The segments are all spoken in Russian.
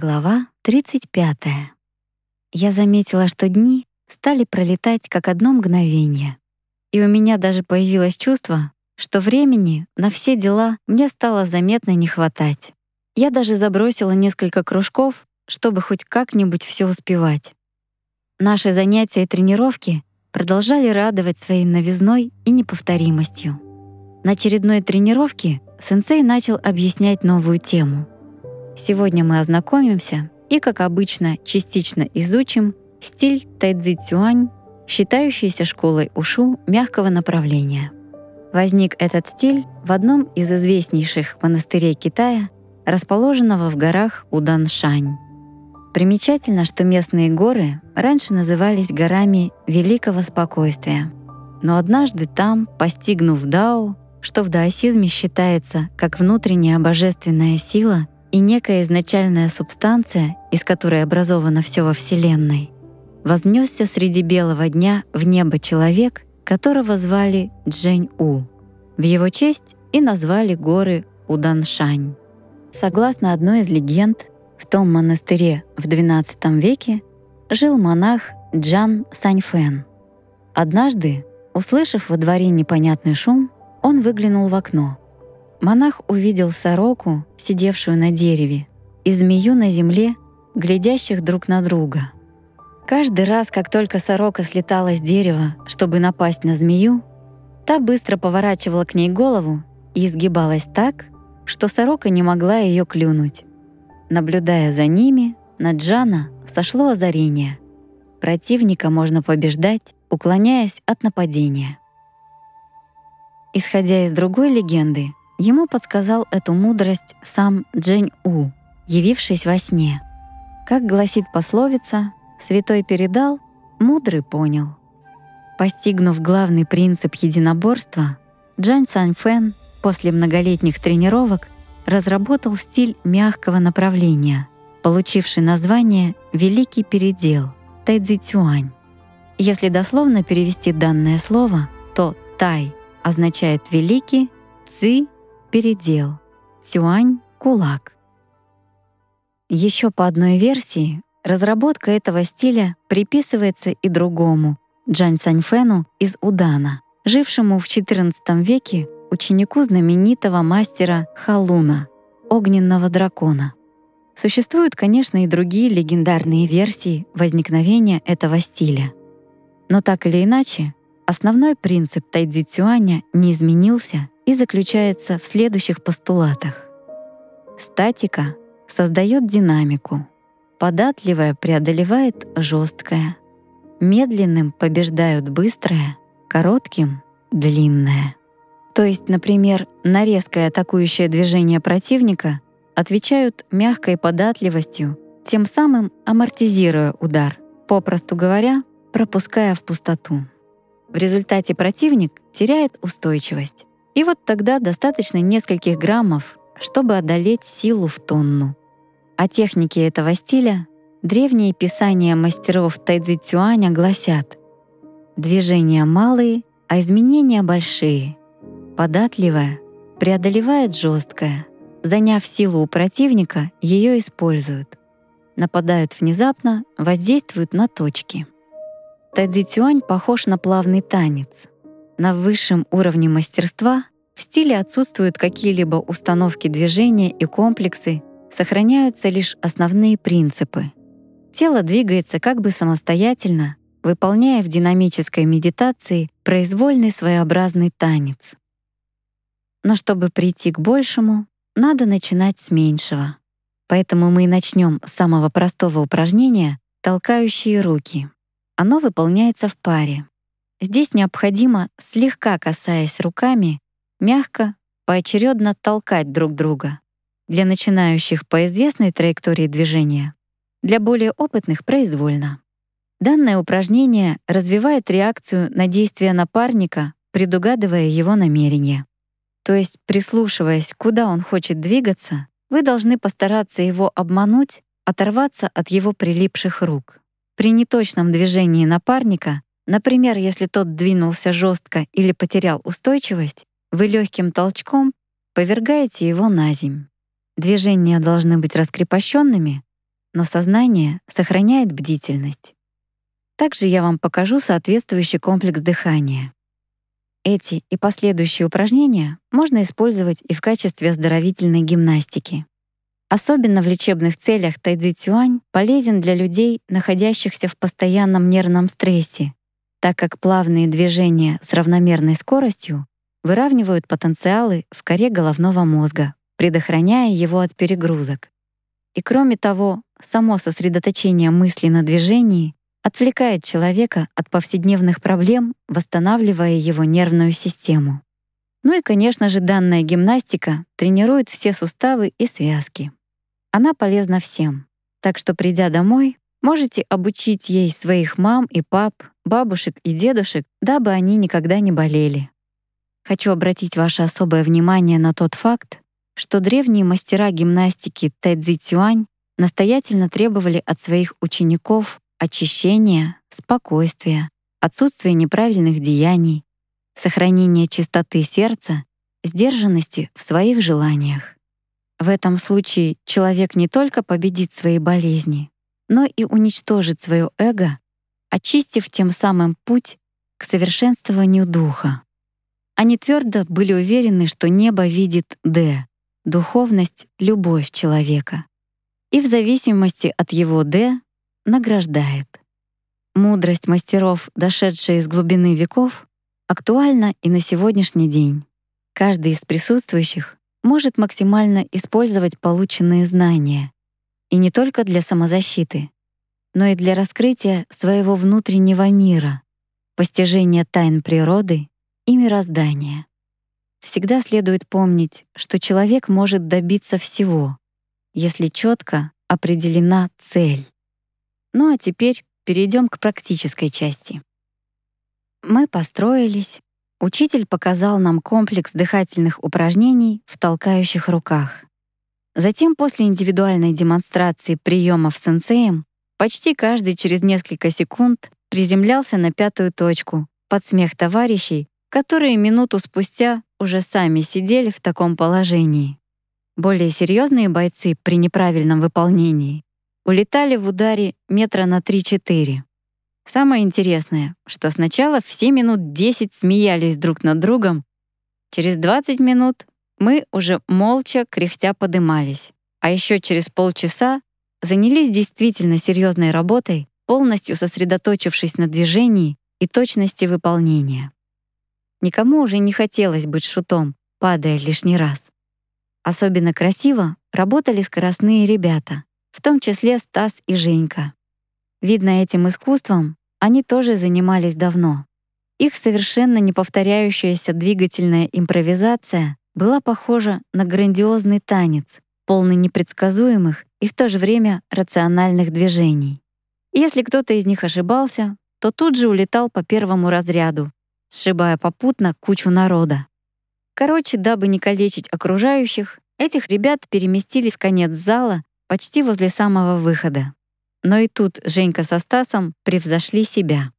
Глава 35. Я заметила, что дни стали пролетать как одно мгновение. И у меня даже появилось чувство, что времени на все дела мне стало заметно не хватать. Я даже забросила несколько кружков, чтобы хоть как-нибудь все успевать. Наши занятия и тренировки продолжали радовать своей новизной и неповторимостью. На очередной тренировке сенсей начал объяснять новую тему — Сегодня мы ознакомимся и, как обычно, частично изучим стиль тайцзи цюань, считающийся школой ушу мягкого направления. Возник этот стиль в одном из известнейших монастырей Китая, расположенного в горах Уданшань. Примечательно, что местные горы раньше назывались горами Великого Спокойствия. Но однажды там, постигнув Дао, что в даосизме считается как внутренняя божественная сила — и некая изначальная субстанция, из которой образовано все во Вселенной, вознесся среди белого дня в небо человек, которого звали Джень-У. В его честь и назвали горы Уданшань. Согласно одной из легенд, в том монастыре в XII веке жил монах Джан Саньфэн. Однажды, услышав во дворе непонятный шум, он выглянул в окно — Монах увидел сороку, сидевшую на дереве, и змею на земле, глядящих друг на друга. Каждый раз, как только сорока слетала с дерева, чтобы напасть на змею, та быстро поворачивала к ней голову и изгибалась так, что сорока не могла ее клюнуть. Наблюдая за ними, на Джана сошло озарение. Противника можно побеждать, уклоняясь от нападения. Исходя из другой легенды, Ему подсказал эту мудрость сам Джень У, явившись во сне. Как гласит пословица, святой передал, мудрый понял. Постигнув главный принцип единоборства, Джань Сань Фэн после многолетних тренировок разработал стиль мягкого направления, получивший название «Великий передел» — Тайцзи Цюань. Если дословно перевести данное слово, то «тай» означает «великий», «ци» передел, Цюань — кулак. Еще по одной версии, разработка этого стиля приписывается и другому, Джань Саньфену из Удана, жившему в XIV веке ученику знаменитого мастера Халуна, огненного дракона. Существуют, конечно, и другие легендарные версии возникновения этого стиля. Но так или иначе, основной принцип тайцзи цюаня не изменился и заключается в следующих постулатах. Статика создает динамику. Податливое преодолевает жесткое. Медленным побеждают быстрое, коротким — длинное. То есть, например, на резкое атакующее движение противника отвечают мягкой податливостью, тем самым амортизируя удар, попросту говоря, пропуская в пустоту. В результате противник теряет устойчивость. И вот тогда достаточно нескольких граммов, чтобы одолеть силу в тонну. О технике этого стиля древние писания мастеров тайцзи цюаня гласят «Движения малые, а изменения большие. Податливая преодолевает жесткое. Заняв силу у противника, ее используют. Нападают внезапно, воздействуют на точки». Тайцзи цюань похож на плавный танец — на высшем уровне мастерства в стиле отсутствуют какие-либо установки движения и комплексы, сохраняются лишь основные принципы. Тело двигается как бы самостоятельно, выполняя в динамической медитации произвольный своеобразный танец. Но чтобы прийти к большему, надо начинать с меньшего. Поэтому мы начнем с самого простого упражнения «толкающие руки». Оно выполняется в паре. Здесь необходимо, слегка касаясь руками, мягко, поочередно толкать друг друга. Для начинающих по известной траектории движения, для более опытных — произвольно. Данное упражнение развивает реакцию на действия напарника, предугадывая его намерения. То есть, прислушиваясь, куда он хочет двигаться, вы должны постараться его обмануть, оторваться от его прилипших рук. При неточном движении напарника Например, если тот двинулся жестко или потерял устойчивость, вы легким толчком повергаете его на земь. Движения должны быть раскрепощенными, но сознание сохраняет бдительность. Также я вам покажу соответствующий комплекс дыхания. Эти и последующие упражнения можно использовать и в качестве оздоровительной гимнастики. Особенно в лечебных целях тайцзи цюань полезен для людей, находящихся в постоянном нервном стрессе, так как плавные движения с равномерной скоростью выравнивают потенциалы в коре головного мозга, предохраняя его от перегрузок. И кроме того, само сосредоточение мысли на движении отвлекает человека от повседневных проблем, восстанавливая его нервную систему. Ну и, конечно же, данная гимнастика тренирует все суставы и связки. Она полезна всем. Так что, придя домой, можете обучить ей своих мам и пап, бабушек и дедушек, дабы они никогда не болели. Хочу обратить ваше особое внимание на тот факт, что древние мастера гимнастики Тэдзи Цюань настоятельно требовали от своих учеников очищения, спокойствия, отсутствия неправильных деяний, сохранения чистоты сердца, сдержанности в своих желаниях. В этом случае человек не только победит свои болезни, но и уничтожит свое эго, очистив тем самым путь к совершенствованию духа. Они твердо были уверены, что небо видит Д, духовность, любовь человека. И в зависимости от его «Д» награждает. Мудрость мастеров, дошедшая из глубины веков, актуальна и на сегодняшний день. Каждый из присутствующих может максимально использовать полученные знания, и не только для самозащиты, но и для раскрытия своего внутреннего мира, постижения тайн природы и мироздания. Всегда следует помнить, что человек может добиться всего, если четко определена цель. Ну а теперь перейдем к практической части. Мы построились. Учитель показал нам комплекс дыхательных упражнений в толкающих руках. Затем после индивидуальной демонстрации приемов сенсеем почти каждый через несколько секунд приземлялся на пятую точку под смех товарищей, которые минуту спустя уже сами сидели в таком положении. Более серьезные бойцы при неправильном выполнении улетали в ударе метра на 3-4. Самое интересное, что сначала все минут 10 смеялись друг над другом, через 20 минут мы уже молча кряхтя подымались, а еще через полчаса занялись действительно серьезной работой, полностью сосредоточившись на движении и точности выполнения. Никому уже не хотелось быть шутом, падая лишний раз. Особенно красиво работали скоростные ребята, в том числе Стас и Женька. Видно, этим искусством они тоже занимались давно. Их совершенно не повторяющаяся двигательная импровизация была похожа на грандиозный танец, полный непредсказуемых и в то же время рациональных движений. Если кто-то из них ошибался, то тут же улетал по первому разряду, сшибая попутно кучу народа. Короче, дабы не калечить окружающих, этих ребят переместили в конец зала почти возле самого выхода. Но и тут Женька со Стасом превзошли себя.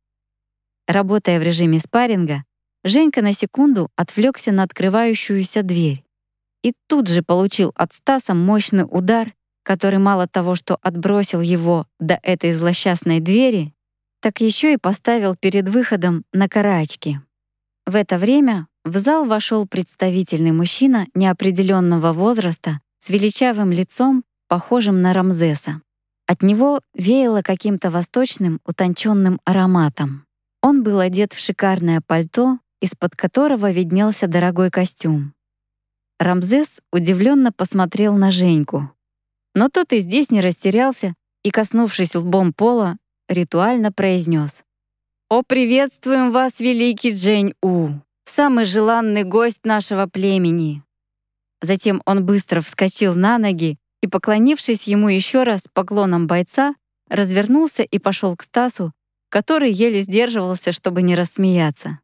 Работая в режиме спарринга, Женька на секунду отвлекся на открывающуюся дверь и тут же получил от Стаса мощный удар, который мало того, что отбросил его до этой злосчастной двери, так еще и поставил перед выходом на карачки. В это время в зал вошел представительный мужчина неопределенного возраста с величавым лицом, похожим на Рамзеса. От него веяло каким-то восточным утонченным ароматом. Он был одет в шикарное пальто, из-под которого виднелся дорогой костюм. Рамзес удивленно посмотрел на Женьку. Но тот и здесь не растерялся и, коснувшись лбом пола, ритуально произнес: «О, приветствуем вас, великий Джень-У, самый желанный гость нашего племени!» Затем он быстро вскочил на ноги и, поклонившись ему еще раз поклоном бойца, развернулся и пошел к Стасу, который еле сдерживался, чтобы не рассмеяться.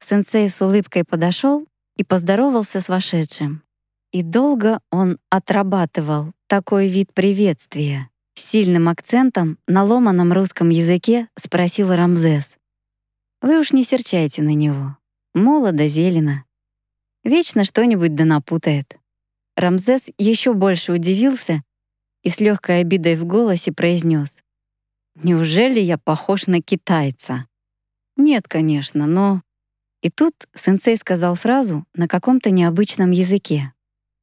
Сенсей с улыбкой подошел и поздоровался с вошедшим. И долго он отрабатывал такой вид приветствия. Сильным акцентом на ломаном русском языке спросил Рамзес. «Вы уж не серчайте на него. Молодо зелено. Вечно что-нибудь да напутает». Рамзес еще больше удивился и с легкой обидой в голосе произнес: «Неужели я похож на китайца?» «Нет, конечно, но...» И тут сенсей сказал фразу на каком-то необычном языке.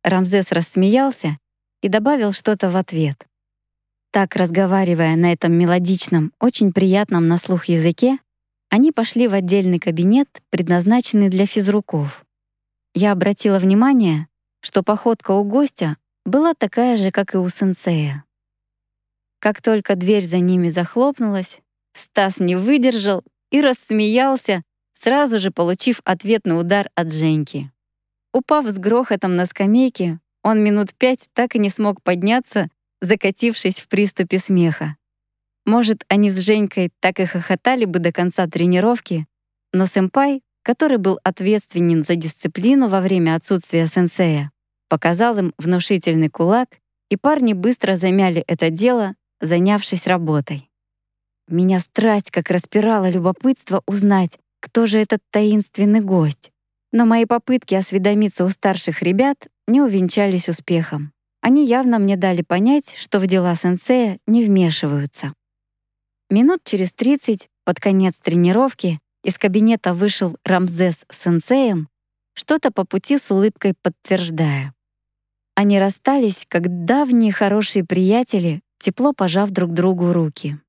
Рамзес рассмеялся и добавил что-то в ответ. Так, разговаривая на этом мелодичном, очень приятном на слух языке, они пошли в отдельный кабинет, предназначенный для физруков. Я обратила внимание, что походка у гостя была такая же, как и у сенсея. Как только дверь за ними захлопнулась, Стас не выдержал и рассмеялся, сразу же получив ответный удар от Женьки. Упав с грохотом на скамейке, он минут пять так и не смог подняться, закатившись в приступе смеха. Может, они с Женькой так и хохотали бы до конца тренировки, но сэмпай, который был ответственен за дисциплину во время отсутствия сенсея, показал им внушительный кулак, и парни быстро замяли это дело, занявшись работой. Меня страсть как распирала любопытство узнать, кто же этот таинственный гость. Но мои попытки осведомиться у старших ребят не увенчались успехом. Они явно мне дали понять, что в дела сенсея не вмешиваются. Минут через 30, под конец тренировки, из кабинета вышел Рамзес с сенсеем, что-то по пути с улыбкой подтверждая. Они расстались, как давние хорошие приятели, тепло пожав друг другу руки.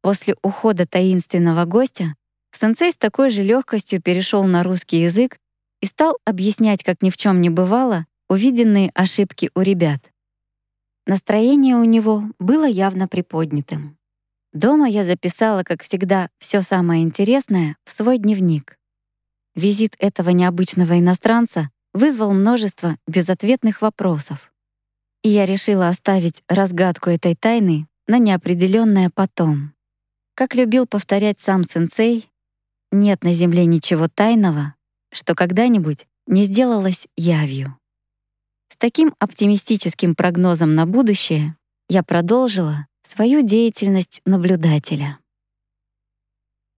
После ухода таинственного гостя сенсей с такой же легкостью перешел на русский язык и стал объяснять, как ни в чем не бывало, увиденные ошибки у ребят. Настроение у него было явно приподнятым. Дома я записала, как всегда, все самое интересное в свой дневник. Визит этого необычного иностранца вызвал множество безответных вопросов. И я решила оставить разгадку этой тайны на неопределенное потом. Как любил повторять сам сенсей, нет на земле ничего тайного, что когда-нибудь не сделалось явью. С таким оптимистическим прогнозом на будущее я продолжила свою деятельность наблюдателя.